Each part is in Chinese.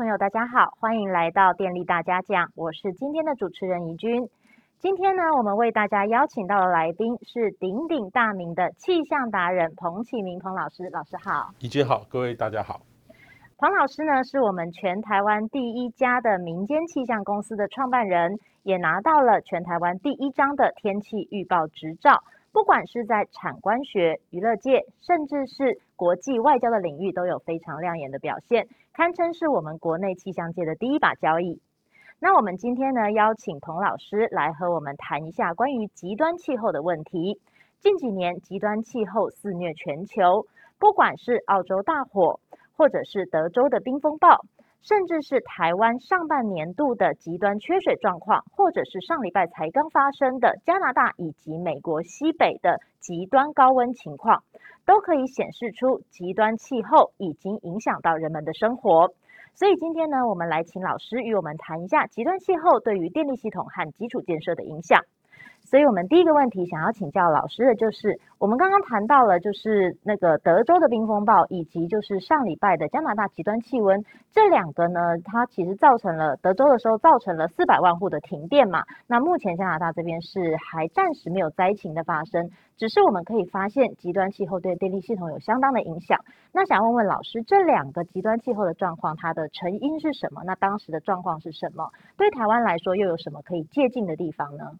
朋友，大家好，欢迎来到电力大家讲，我是今天的主持人怡君。今天呢，我们为大家邀请到的来宾是鼎鼎大名的气象达人彭启明彭老师，老师好。怡君好，各位大家好。彭老师呢，是我们全台湾第一家的民间气象公司的创办人，也拿到了全台湾第一张的天气预报执照。不管是在产官学、娱乐界，甚至是国际外交的领域，都有非常亮眼的表现，堪称是我们国内气象界的第一把交椅。那我们今天呢，邀请彭老师来和我们谈一下关于极端气候的问题。近几年极端气候肆虐全球，不管是澳洲大火，或者是德州的冰风暴。甚至是台湾上半年度的极端缺水状况，或者是上礼拜才刚发生的加拿大以及美国西北的极端高温情况，都可以显示出极端气候已经影响到人们的生活。所以今天呢，我们来请老师与我们谈一下极端气候对于电力系统和基础建设的影响。所以，我们第一个问题想要请教老师的就是，我们刚刚谈到了，就是那个德州的冰风暴，以及就是上礼拜的加拿大极端气温，这两个呢，它其实造成了德州的时候造成了四百万户的停电嘛。那目前加拿大这边是还暂时没有灾情的发生，只是我们可以发现极端气候对电力系统有相当的影响。那想问问老师，这两个极端气候的状况，它的成因是什么？那当时的状况是什么？对台湾来说，又有什么可以借鉴的地方呢？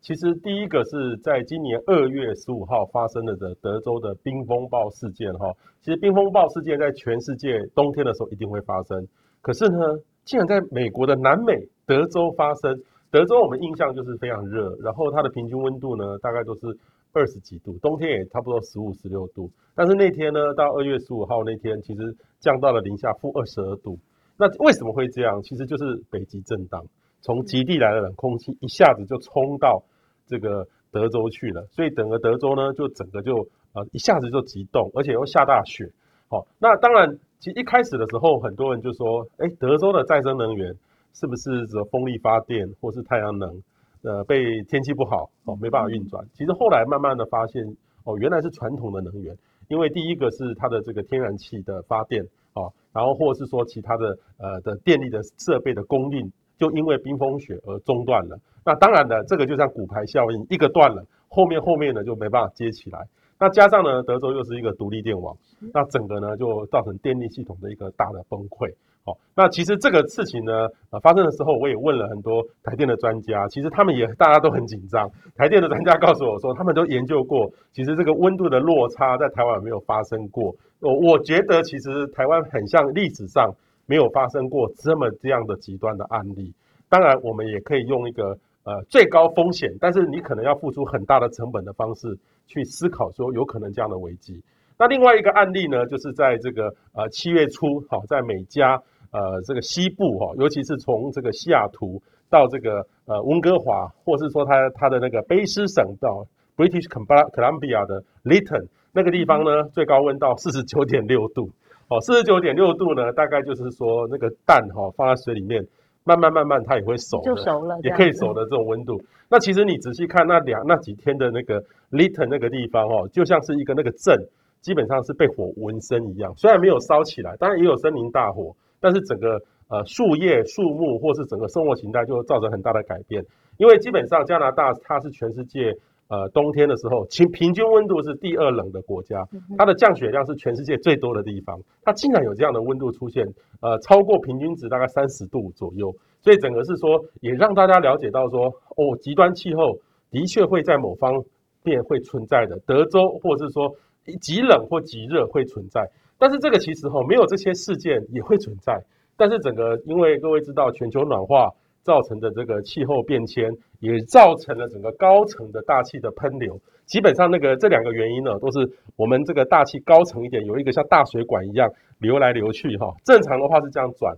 其实第一个是在今年二月十五号发生了的德州的冰风暴事件哈。其实冰风暴事件在全世界冬天的时候一定会发生，可是呢，竟然在美国的南美德州发生。德州我们印象就是非常热，然后它的平均温度呢大概都是二十几度，冬天也差不多十五十六度。但是那天呢，到二月十五号那天，其实降到了零下负二十二度。那为什么会这样？其实就是北极震荡。从极地来的冷空气一下子就冲到这个德州去了，所以整个德州呢就整个就呃一下子就急冻，而且又下大雪。好，那当然，其实一开始的时候，很多人就说，哎，德州的再生能源是不是指风力发电或是太阳能？呃，被天气不好哦没办法运转。其实后来慢慢的发现，哦原来是传统的能源，因为第一个是它的这个天然气的发电，哦，然后或是说其他的呃的电力的设备的供应。就因为冰封雪而中断了，那当然的，这个就像骨牌效应，一个断了，后面后面呢就没办法接起来。那加上呢，德州又是一个独立电网，那整个呢就造成电力系统的一个大的崩溃。好，那其实这个事情呢，呃，发生的时候，我也问了很多台电的专家，其实他们也大家都很紧张。台电的专家告诉我说，他们都研究过，其实这个温度的落差在台湾没有发生过。我我觉得其实台湾很像历史上。没有发生过这么这样的极端的案例，当然我们也可以用一个呃最高风险，但是你可能要付出很大的成本的方式去思考说有可能这样的危机。那另外一个案例呢，就是在这个呃七月初，好，在美加呃这个西部哈，尤其是从这个西雅图到这个呃温哥华，或是说它它的那个卑诗省到 British Columbia 的 Lytton 那个地方呢，最高温到四十九点六度。哦，四十九点六度呢，大概就是说那个蛋哈放在水里面，慢慢慢慢它也会熟，就熟了，也可以熟的这种温度。那其实你仔细看那两那几天的那个 Litton 那个地方哦，就像是一个那个镇，基本上是被火纹身一样。虽然没有烧起来，当然也有森林大火，但是整个呃树叶、树木或是整个生活形态就造成很大的改变。因为基本上加拿大它是全世界。呃，冬天的时候，其平均温度是第二冷的国家，它的降雪量是全世界最多的地方，它竟然有这样的温度出现，呃，超过平均值大概三十度左右，所以整个是说，也让大家了解到说，哦，极端气候的确会在某方面会存在的，德州或者是说极冷或极热会存在，但是这个其实哈，没有这些事件也会存在，但是整个因为各位知道全球暖化。造成的这个气候变迁，也造成了整个高层的大气的喷流。基本上，那个这两个原因呢，都是我们这个大气高层一点，有一个像大水管一样流来流去哈。正常的话是这样转，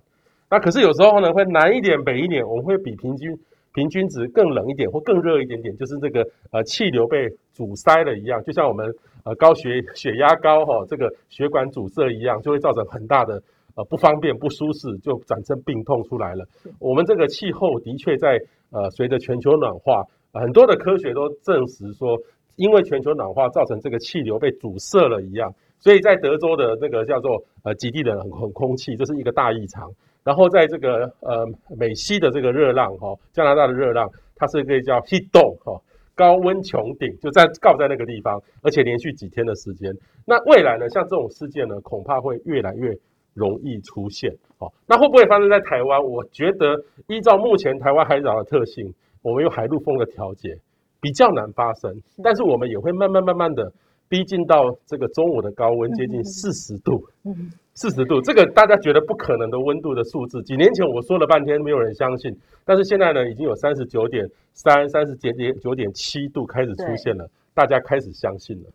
那可是有时候呢，会南一点、北一点，我们会比平均平均值更冷一点或更热一点点，就是这个呃气流被阻塞了一样，就像我们呃高血血压高哈，这个血管阻塞一样，就会造成很大的。呃，不方便、不舒适，就产生病痛出来了。我们这个气候的确在呃，随着全球暖化，很多的科学都证实说，因为全球暖化造成这个气流被阻塞了一样。所以在德州的那个叫做呃极地的冷空气，这是一个大异常。然后在这个呃美西的这个热浪哈，加拿大的热浪，它是可以叫 heat dome 哈，高温穹顶，就在告在那个地方，而且连续几天的时间。那未来呢，像这种事件呢，恐怕会越来越容易出现。哦，那会不会发生在台湾？我觉得依照目前台湾海岛的特性，我们有海陆风的调节，比较难发生。但是我们也会慢慢慢慢的逼近到这个中午的高温，接近四十度。嗯。四十度，这个大家觉得不可能的温度的数字，几年前我说了半天，没有人相信。但是现在呢，已经有三十九点三、三十九点九点七度开始出现了，大家开始相信了。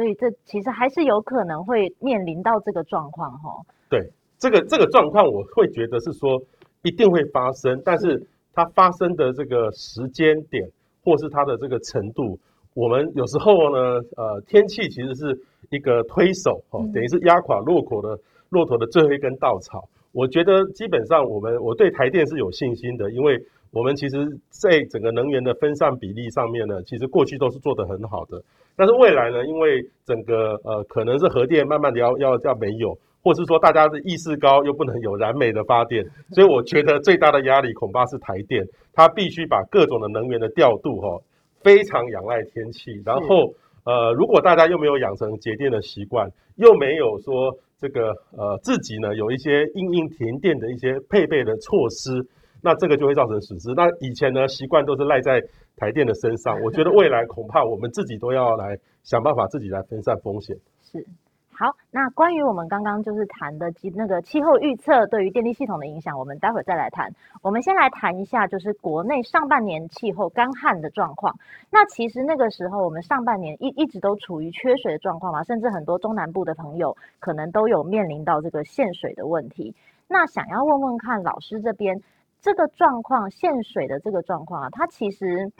所以这其实还是有可能会面临到这个状况，哈。对，这个这个状况，我会觉得是说一定会发生，但是它发生的这个时间点，或是它的这个程度。我们有时候呢，呃，天气其实是一个推手，哦，等于是压垮骆驼的骆驼的最后一根稻草。我觉得基本上我们我对台电是有信心的，因为我们其实在整个能源的分散比例上面呢，其实过去都是做得很好的。但是未来呢，因为整个呃可能是核电慢慢的要要要没有，或是说大家的意识高又不能有燃煤的发电，所以我觉得最大的压力恐怕是台电，它必须把各种的能源的调度，哈。非常仰赖天气，然后呃，如果大家又没有养成节电的习惯，又没有说这个呃自己呢有一些应应停电的一些配备的措施，那这个就会造成损失。那以前呢习惯都是赖在台电的身上，我觉得未来恐怕我们自己都要来想办法自己来分散风险。是。好，那关于我们刚刚就是谈的那个气候预测对于电力系统的影响，我们待会儿再来谈。我们先来谈一下，就是国内上半年气候干旱的状况。那其实那个时候，我们上半年一一直都处于缺水的状况嘛，甚至很多中南部的朋友可能都有面临到这个限水的问题。那想要问问看老师这边这个状况，限水的这个状况啊，它其实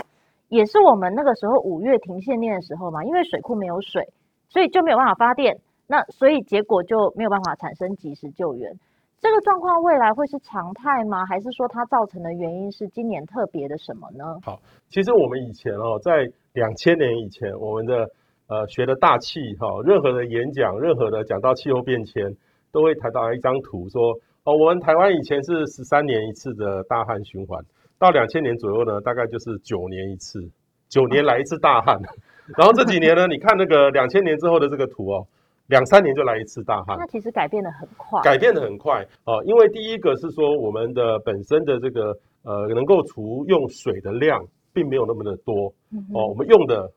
也是我们那个时候五月停限电的时候嘛，因为水库没有水，所以就没有办法发电。那所以结果就没有办法产生及时救援，这个状况未来会是常态吗？还是说它造成的原因是今年特别的什么呢？好，其实我们以前哦，在两千年以前，我们的呃学的大气哈，任何的演讲，任何的讲到气候变迁，都会谈到一张图说哦，我们台湾以前是十三年一次的大旱循环，到两千年左右呢，大概就是九年一次，九年来一次大旱。然后这几年呢，你看那个两千年之后的这个图哦。两三年就来一次大旱，那其实改变的很快，改变的很快哦。因为第一个是说，我们的本身的这个呃，能够储用水的量并没有那么的多哦。我们用的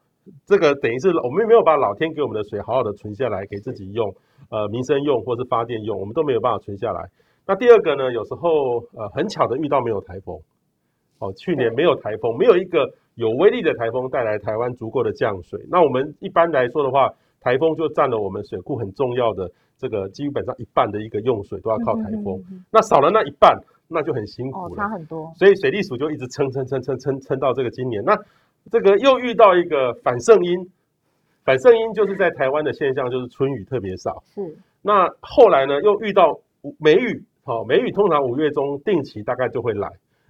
这个等于是我们没有把老天给我们的水好好的存下来给自己用，呃，民生用或是发电用，我们都没有办法存下来。那第二个呢，有时候呃，很巧的遇到没有台风，哦，去年没有台风，没有一个有威力的台风带来台湾足够的降水。那我们一般来说的话。台风就占了我们水库很重要的这个基本上一半的一个用水都要靠台风，那少了那一半，那就很辛苦了，差很多。所以水利署就一直撑撑撑撑撑撑到这个今年，那这个又遇到一个反圣音，反圣音就是在台湾的现象就是春雨特别少，是。那后来呢又遇到梅雨，好，梅雨通常五月中定期大概就会来，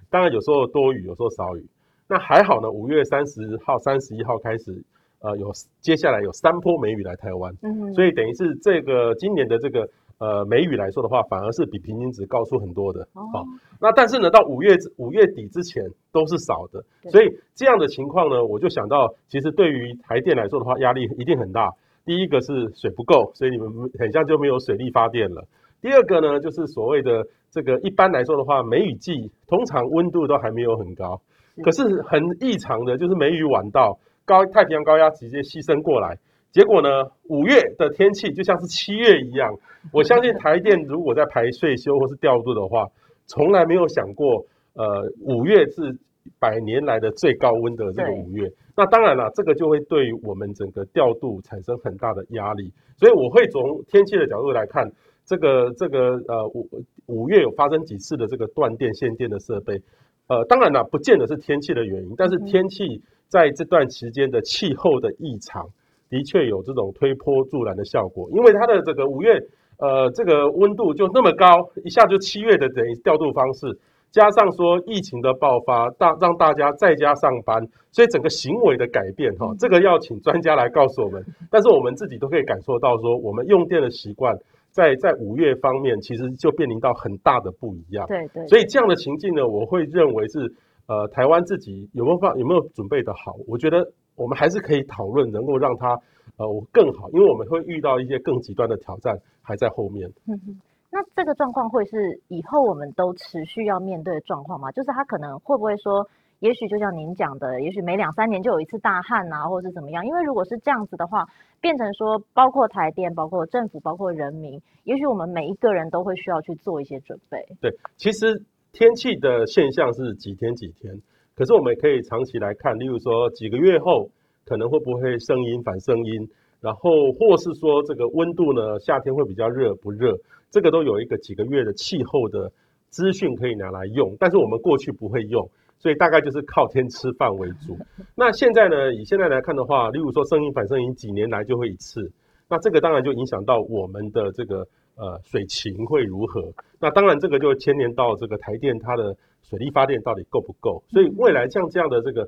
当然有时候多雨，有时候少雨。那还好呢，五月三十号、三十一号开始。呃，有接下来有三波梅雨来台湾，嗯，所以等于是这个今年的这个呃梅雨来说的话，反而是比平均值高出很多的。哦，那但是呢，到五月五月底之前都是少的，所以这样的情况呢，我就想到，其实对于台电来说的话，压力一定很大。第一个是水不够，所以你们很像就没有水力发电了。第二个呢，就是所谓的这个一般来说的话，梅雨季通常温度都还没有很高，可是很异常的就是梅雨晚到。高太平洋高压直接牺牲过来，结果呢，五月的天气就像是七月一样。我相信台电如果在排税修或是调度的话，从来没有想过，呃，五月是百年来的最高温的这个五月。那当然了，这个就会对于我们整个调度产生很大的压力。所以我会从天气的角度来看，这个这个呃五五月有发生几次的这个断电限电的设备。呃，当然了，不见得是天气的原因，但是天气。在这段期间的气候的异常，的确有这种推波助澜的效果。因为它的这个五月，呃，这个温度就那么高，一下就七月的等于调度方式，加上说疫情的爆发，大让大家在家上班，所以整个行为的改变，哈，这个要请专家来告诉我们。但是我们自己都可以感受到，说我们用电的习惯在在五月方面，其实就面临到很大的不一样。对对。所以这样的情境呢，我会认为是呃，台湾自己有没有放有没有准备的好？我觉得我们还是可以讨论，能够让它呃更好，因为我们会遇到一些更极端的挑战还在后面。嗯哼。那这个状况会是以后我们都持续要面对的状况吗？就是它可能会不会说？也许就像您讲的，也许每两三年就有一次大旱啊，或者是怎么样？因为如果是这样子的话，变成说，包括台电、包括政府、包括人民，也许我们每一个人都会需要去做一些准备。对，其实天气的现象是几天几天，可是我们可以长期来看，例如说几个月后可能会不会声音反声音，然后或是说这个温度呢，夏天会比较热不热，这个都有一个几个月的气候的资讯可以拿来用，但是我们过去不会用。所以大概就是靠天吃饭为主。那现在呢？以现在来看的话，例如说声音反声音几年来就会一次，那这个当然就影响到我们的这个呃水情会如何。那当然这个就牵连到这个台电它的水力发电到底够不够。所以未来像这样的这个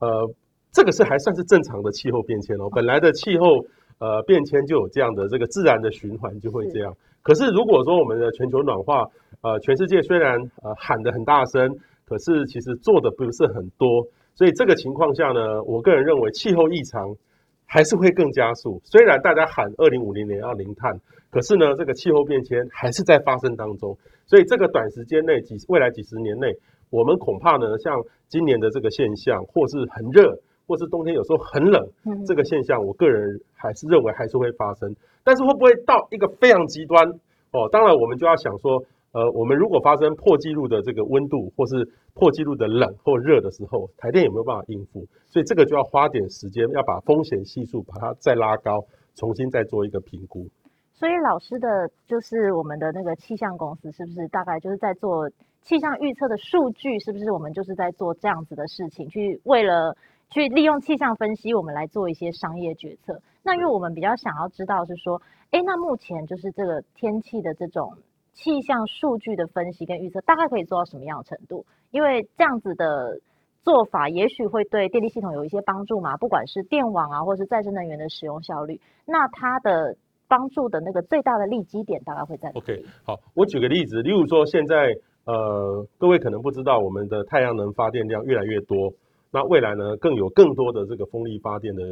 呃，这个是还算是正常的气候变迁哦。本来的气候呃变迁就有这样的这个自然的循环就会这样。可是如果说我们的全球暖化，呃，全世界虽然呃喊得很大声。可是其实做的不是很多，所以这个情况下呢，我个人认为气候异常还是会更加速。虽然大家喊二零五零年要零碳，可是呢，这个气候变迁还是在发生当中。所以这个短时间内几未来几十年内，我们恐怕呢，像今年的这个现象，或是很热，或是冬天有时候很冷，这个现象，我个人还是认为还是会发生。但是会不会到一个非常极端？哦，当然我们就要想说。呃，我们如果发生破纪录的这个温度，或是破纪录的冷或热的时候，台电有没有办法应付？所以这个就要花点时间，要把风险系数把它再拉高，重新再做一个评估。所以老师的就是我们的那个气象公司，是不是大概就是在做气象预测的数据？是不是我们就是在做这样子的事情，去为了去利用气象分析，我们来做一些商业决策？那因为我们比较想要知道是说，哎，那目前就是这个天气的这种。气象数据的分析跟预测大概可以做到什么样的程度？因为这样子的做法，也许会对电力系统有一些帮助嘛，不管是电网啊，或是再生能源的使用效率，那它的帮助的那个最大的利基点大概会在？OK，好，我举个例子，例如说现在呃，各位可能不知道，我们的太阳能发电量越来越多，那未来呢，更有更多的这个风力发电的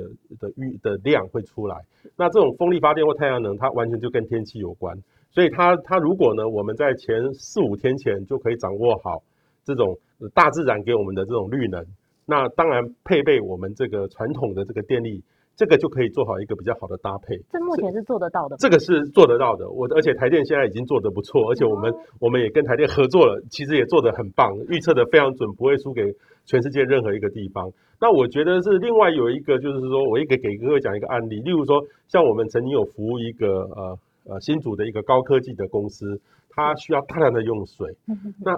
的预的量会出来，那这种风力发电或太阳能，它完全就跟天气有关。所以它它如果呢，我们在前四五天前就可以掌握好这种大自然给我们的这种绿能，那当然配备我们这个传统的这个电力，这个就可以做好一个比较好的搭配。这目前是做得到的。这个是做得到的，我而且台电现在已经做得不错，而且我们我们也跟台电合作了，其实也做得很棒，预测的非常准，不会输给全世界任何一个地方。那我觉得是另外有一个就是说，我一个给各位讲一个案例，例如说像我们曾经有服务一个呃。呃，新竹的一个高科技的公司，它需要大量的用水，那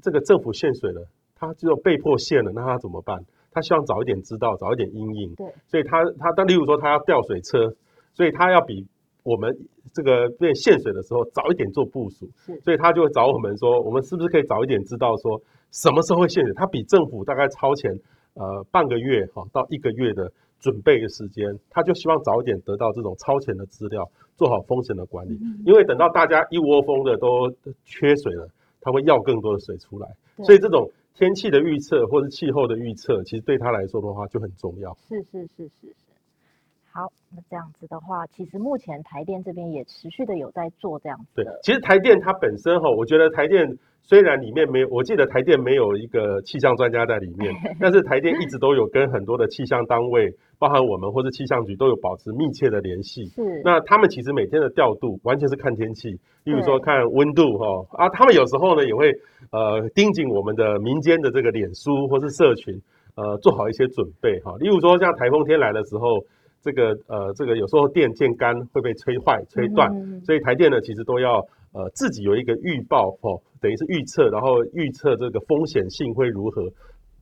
这个政府限水了，它就被迫限了，那它怎么办？它希望早一点知道，早一点因应。对，所以他他当例如说他要吊水车，所以他要比我们这个变限水的时候早一点做部署，所以他就会找我们说，我们是不是可以早一点知道说什么时候会限水？他比政府大概超前呃半个月哈到一个月的。准备的时间，他就希望早一点得到这种超前的资料，做好风险的管理。因为等到大家一窝蜂的都缺水了，他会要更多的水出来。所以这种天气的预测或者气候的预测，其实对他来说的话就很重要。是是是是是。好，那这样子的话，其实目前台电这边也持续的有在做这样子。对，其实台电它本身哈，我觉得台电虽然里面没有，我记得台电没有一个气象专家在里面，但是台电一直都有跟很多的气象单位，包含我们或者气象局都有保持密切的联系。是。那他们其实每天的调度完全是看天气，例如说看温度哈啊，他们有时候呢也会呃盯紧我们的民间的这个脸书或是社群，呃做好一些准备哈。例如说像台风天来的时候。这个呃，这个有时候电线杆会被吹坏、吹断，嗯、所以台电呢其实都要呃自己有一个预报哦，等于是预测，然后预测这个风险性会如何，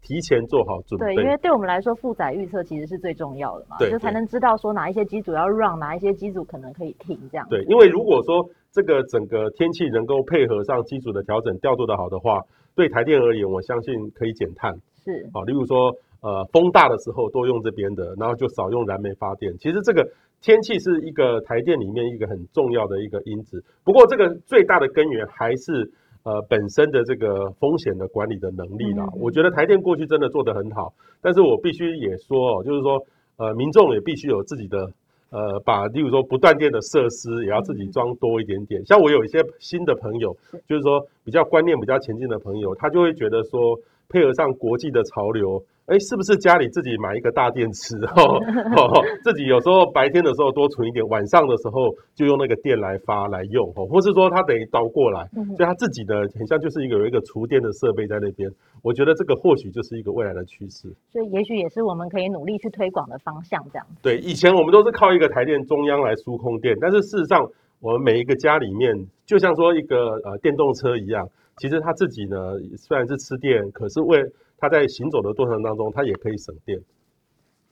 提前做好准备。对，因为对我们来说，负载预测其实是最重要的嘛，就才能知道说哪一些机组要 run，哪一些机组可能可以停这样。对，因为如果说这个整个天气能够配合上机组的调整调度的好的话，对台电而言，我相信可以减碳。是啊，例如说。呃风大的时候多用这边的，然后就少用燃煤发电。其实这个天气是一个台电里面一个很重要的一个因子。不过这个最大的根源还是呃本身的这个风险的管理的能力啦。我觉得台电过去真的做得很好，但是我必须也说，就是说呃民众也必须有自己的。呃，把例如说不断电的设施也要自己装多一点点。像我有一些新的朋友，就是说比较观念比较前进的朋友，他就会觉得说配合上国际的潮流。哎，是不是家里自己买一个大电池哦，哦？自己有时候白天的时候多存一点，晚上的时候就用那个电来发来用哦，或是说他等于倒过来，所以他自己的很像就是一个有一个储电的设备在那边。我觉得这个或许就是一个未来的趋势，所以也许也是我们可以努力去推广的方向。这样对，以前我们都是靠一个台电中央来输空电，但是事实上我们每一个家里面，就像说一个呃电动车一样，其实他自己呢虽然是吃电，可是为它在行走的过程当中，它也可以省电。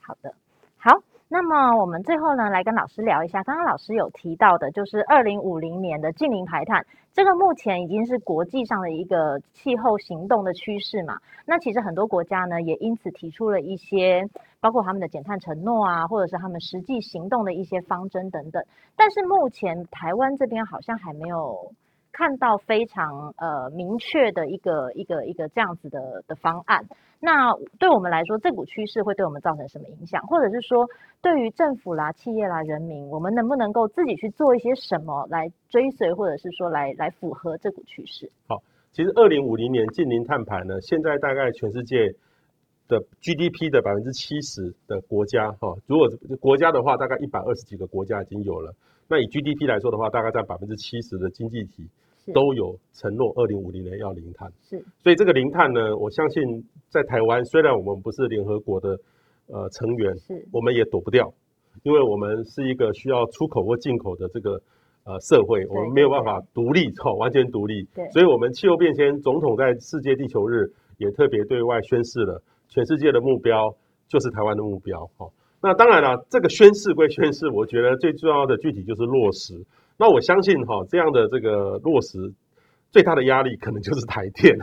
好的，好，那么我们最后呢，来跟老师聊一下，刚刚老师有提到的，就是二零五零年的净零排碳，这个目前已经是国际上的一个气候行动的趋势嘛。那其实很多国家呢，也因此提出了一些，包括他们的减碳承诺啊，或者是他们实际行动的一些方针等等。但是目前台湾这边好像还没有。看到非常呃明确的一个一个一个这样子的的方案，那对我们来说，这股趋势会对我们造成什么影响？或者是说，对于政府啦、企业啦、人民，我们能不能够自己去做一些什么来追随，或者是说来来符合这股趋势？好，其实二零五零年净零碳排呢，现在大概全世界的 GDP 的百分之七十的国家哈，如果国家的话，大概一百二十几个国家已经有了。那以 GDP 来说的话，大概占百分之七十的经济体。都有承诺，二零五零年要零碳。是，所以这个零碳呢，我相信在台湾，虽然我们不是联合国的呃成员，是，我们也躲不掉，因为我们是一个需要出口或进口的这个呃社会，我们没有办法独立，哈，完全独立。对，所以我们气候变迁总统在世界地球日也特别对外宣示了，全世界的目标就是台湾的目标。哈，那当然了，这个宣誓归宣誓，我觉得最重要的具体就是落实。那我相信哈，这样的这个落实最大的压力可能就是台电。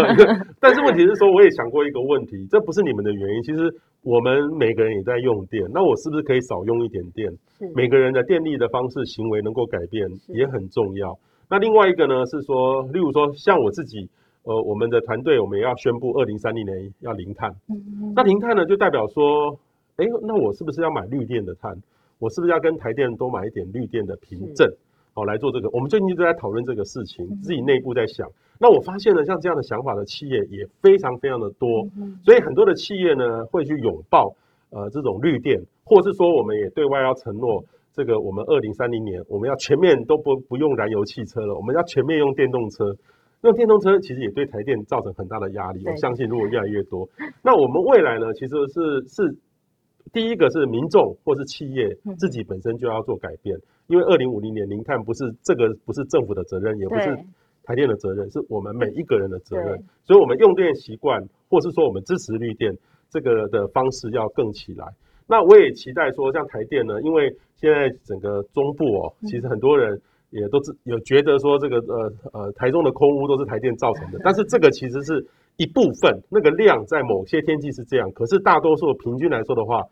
但是问题是说，我也想过一个问题，这不是你们的原因。其实我们每个人也在用电，那我是不是可以少用一点电？每个人的电力的方式行为能够改变也很重要。那另外一个呢是说，例如说像我自己，呃，我们的团队我们也要宣布二零三零年要零碳。那零碳呢就代表说，哎，那我是不是要买绿电的碳？我是不是要跟台电多买一点绿电的凭证，好来做这个？我们最近就在讨论这个事情，自己内部在想。那我发现呢，像这样的想法的企业也非常非常的多，所以很多的企业呢会去拥抱呃这种绿电，或是说我们也对外要承诺，这个我们二零三零年我们要全面都不不用燃油汽车了，我们要全面用电动车。用电动车其实也对台电造成很大的压力。我相信如果越来越多，那我们未来呢其实是是。第一个是民众或是企业自己本身就要做改变，因为二零五零年零碳不是这个不是政府的责任，也不是台电的责任，是我们每一个人的责任。所以，我们用电习惯，或是说我们支持绿电这个的方式要更起来。那我也期待说，像台电呢，因为现在整个中部哦，其实很多人也都是有觉得说这个呃呃台中的空屋都是台电造成的，但是这个其实是一部分，那个量在某些天气是这样，可是大多数平均来说的话。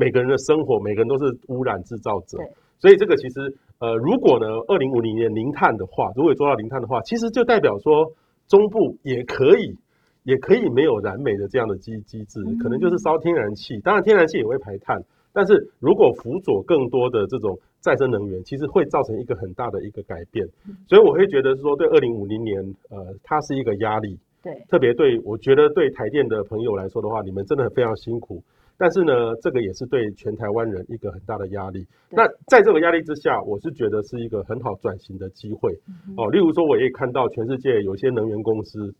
每个人的生活，每个人都是污染制造者，所以这个其实，呃，如果呢，二零五零年零碳的话，如果做到零碳的话，其实就代表说中部也可以，也可以没有燃煤的这样的机机制，可能就是烧天然气，当然天然气也会排碳，但是如果辅佐更多的这种再生能源，其实会造成一个很大的一个改变，所以我会觉得说，对二零五零年，呃，它是一个压力，对，特别对我觉得对台电的朋友来说的话，你们真的非常辛苦。但是呢，这个也是对全台湾人一个很大的压力。那在这个压力之下，我是觉得是一个很好转型的机会。哦，例如说，我也看到全世界有些能源公司，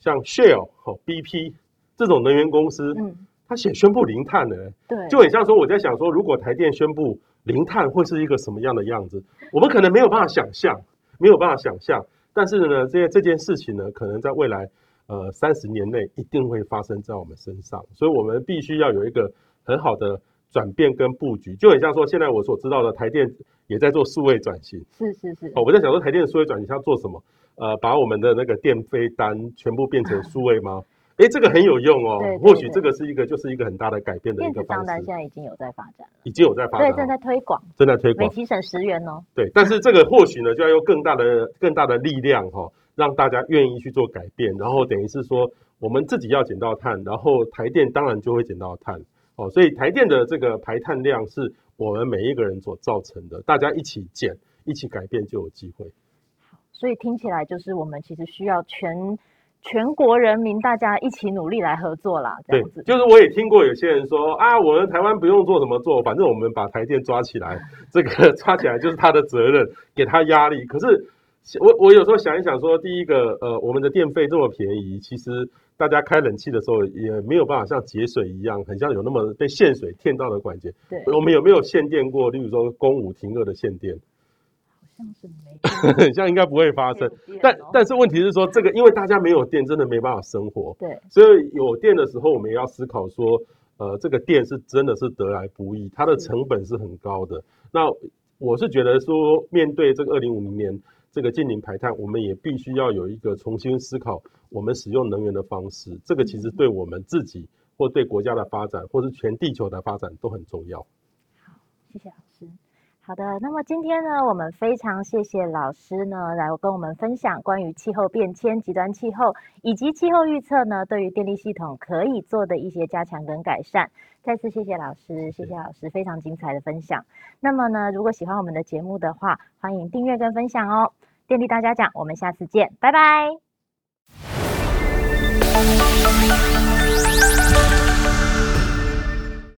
像 Shell、哦 BP 这种能源公司，嗯，它写宣布零碳的，对，就很像说我在想说，如果台电宣布零碳会是一个什么样的样子？我们可能没有办法想象，没有办法想象。但是呢，这这件事情呢，可能在未来。呃，三十年内一定会发生在我们身上，所以我们必须要有一个很好的转变跟布局，就很像说，现在我所知道的台电也在做数位转型。是是是。哦，我在想说，台电的数位转型要做什么？呃，把我们的那个电费单全部变成数位吗？哎，这个很有用哦。对对对，或许这个是一个就是一个很大的改变的一个方式。电子账单现在已经有在发展了，已经有在发展，对，正在推广，正在推广，每提省十元哦。对，但是这个或许呢，就要用更大的更大的力量哈、哦，让大家愿意去做改变，然后等于是说我们自己要减到碳，然后台电当然就会减到碳哦。所以台电的这个排碳量是我们每一个人所造成的，大家一起减，一起改变就有机会。所以听起来就是我们其实需要全全国人民大家一起努力来合作啦。这样子。对，就是我也听过有些人说啊，我们台湾不用做什么做，反正我们把台电抓起来，这个抓起来就是他的责任，给他压力。可是我我有时候想一想说，第一个呃，我们的电费这么便宜，其实大家开冷气的时候也没有办法像节水一样，很像有那么被限水电到的感觉。对，我们有没有限电过？例如说公五停二的限电？像是没，像应该不会发生，但但是问题是说，这个因为大家没有电，真的没办法生活。对，所以有电的时候，我们也要思考说，呃，这个电是真的是得来不易，它的成本是很高的。那我是觉得说，面对这个二零五零年这个近零排碳，我们也必须要有一个重新思考我们使用能源的方式。这个其实对我们自己或对国家的发展，或是全地球的发展都很重要。好，谢谢老师。好的，那么今天呢，我们非常谢谢老师呢，来跟我们分享关于气候变迁、极端气候以及气候预测呢，对于电力系统可以做的一些加强跟改善。再次谢谢老师，谢谢老师非常精彩的分享。那么呢，如果喜欢我们的节目的话，欢迎订阅跟分享哦。电力大家讲，我们下次见，拜拜。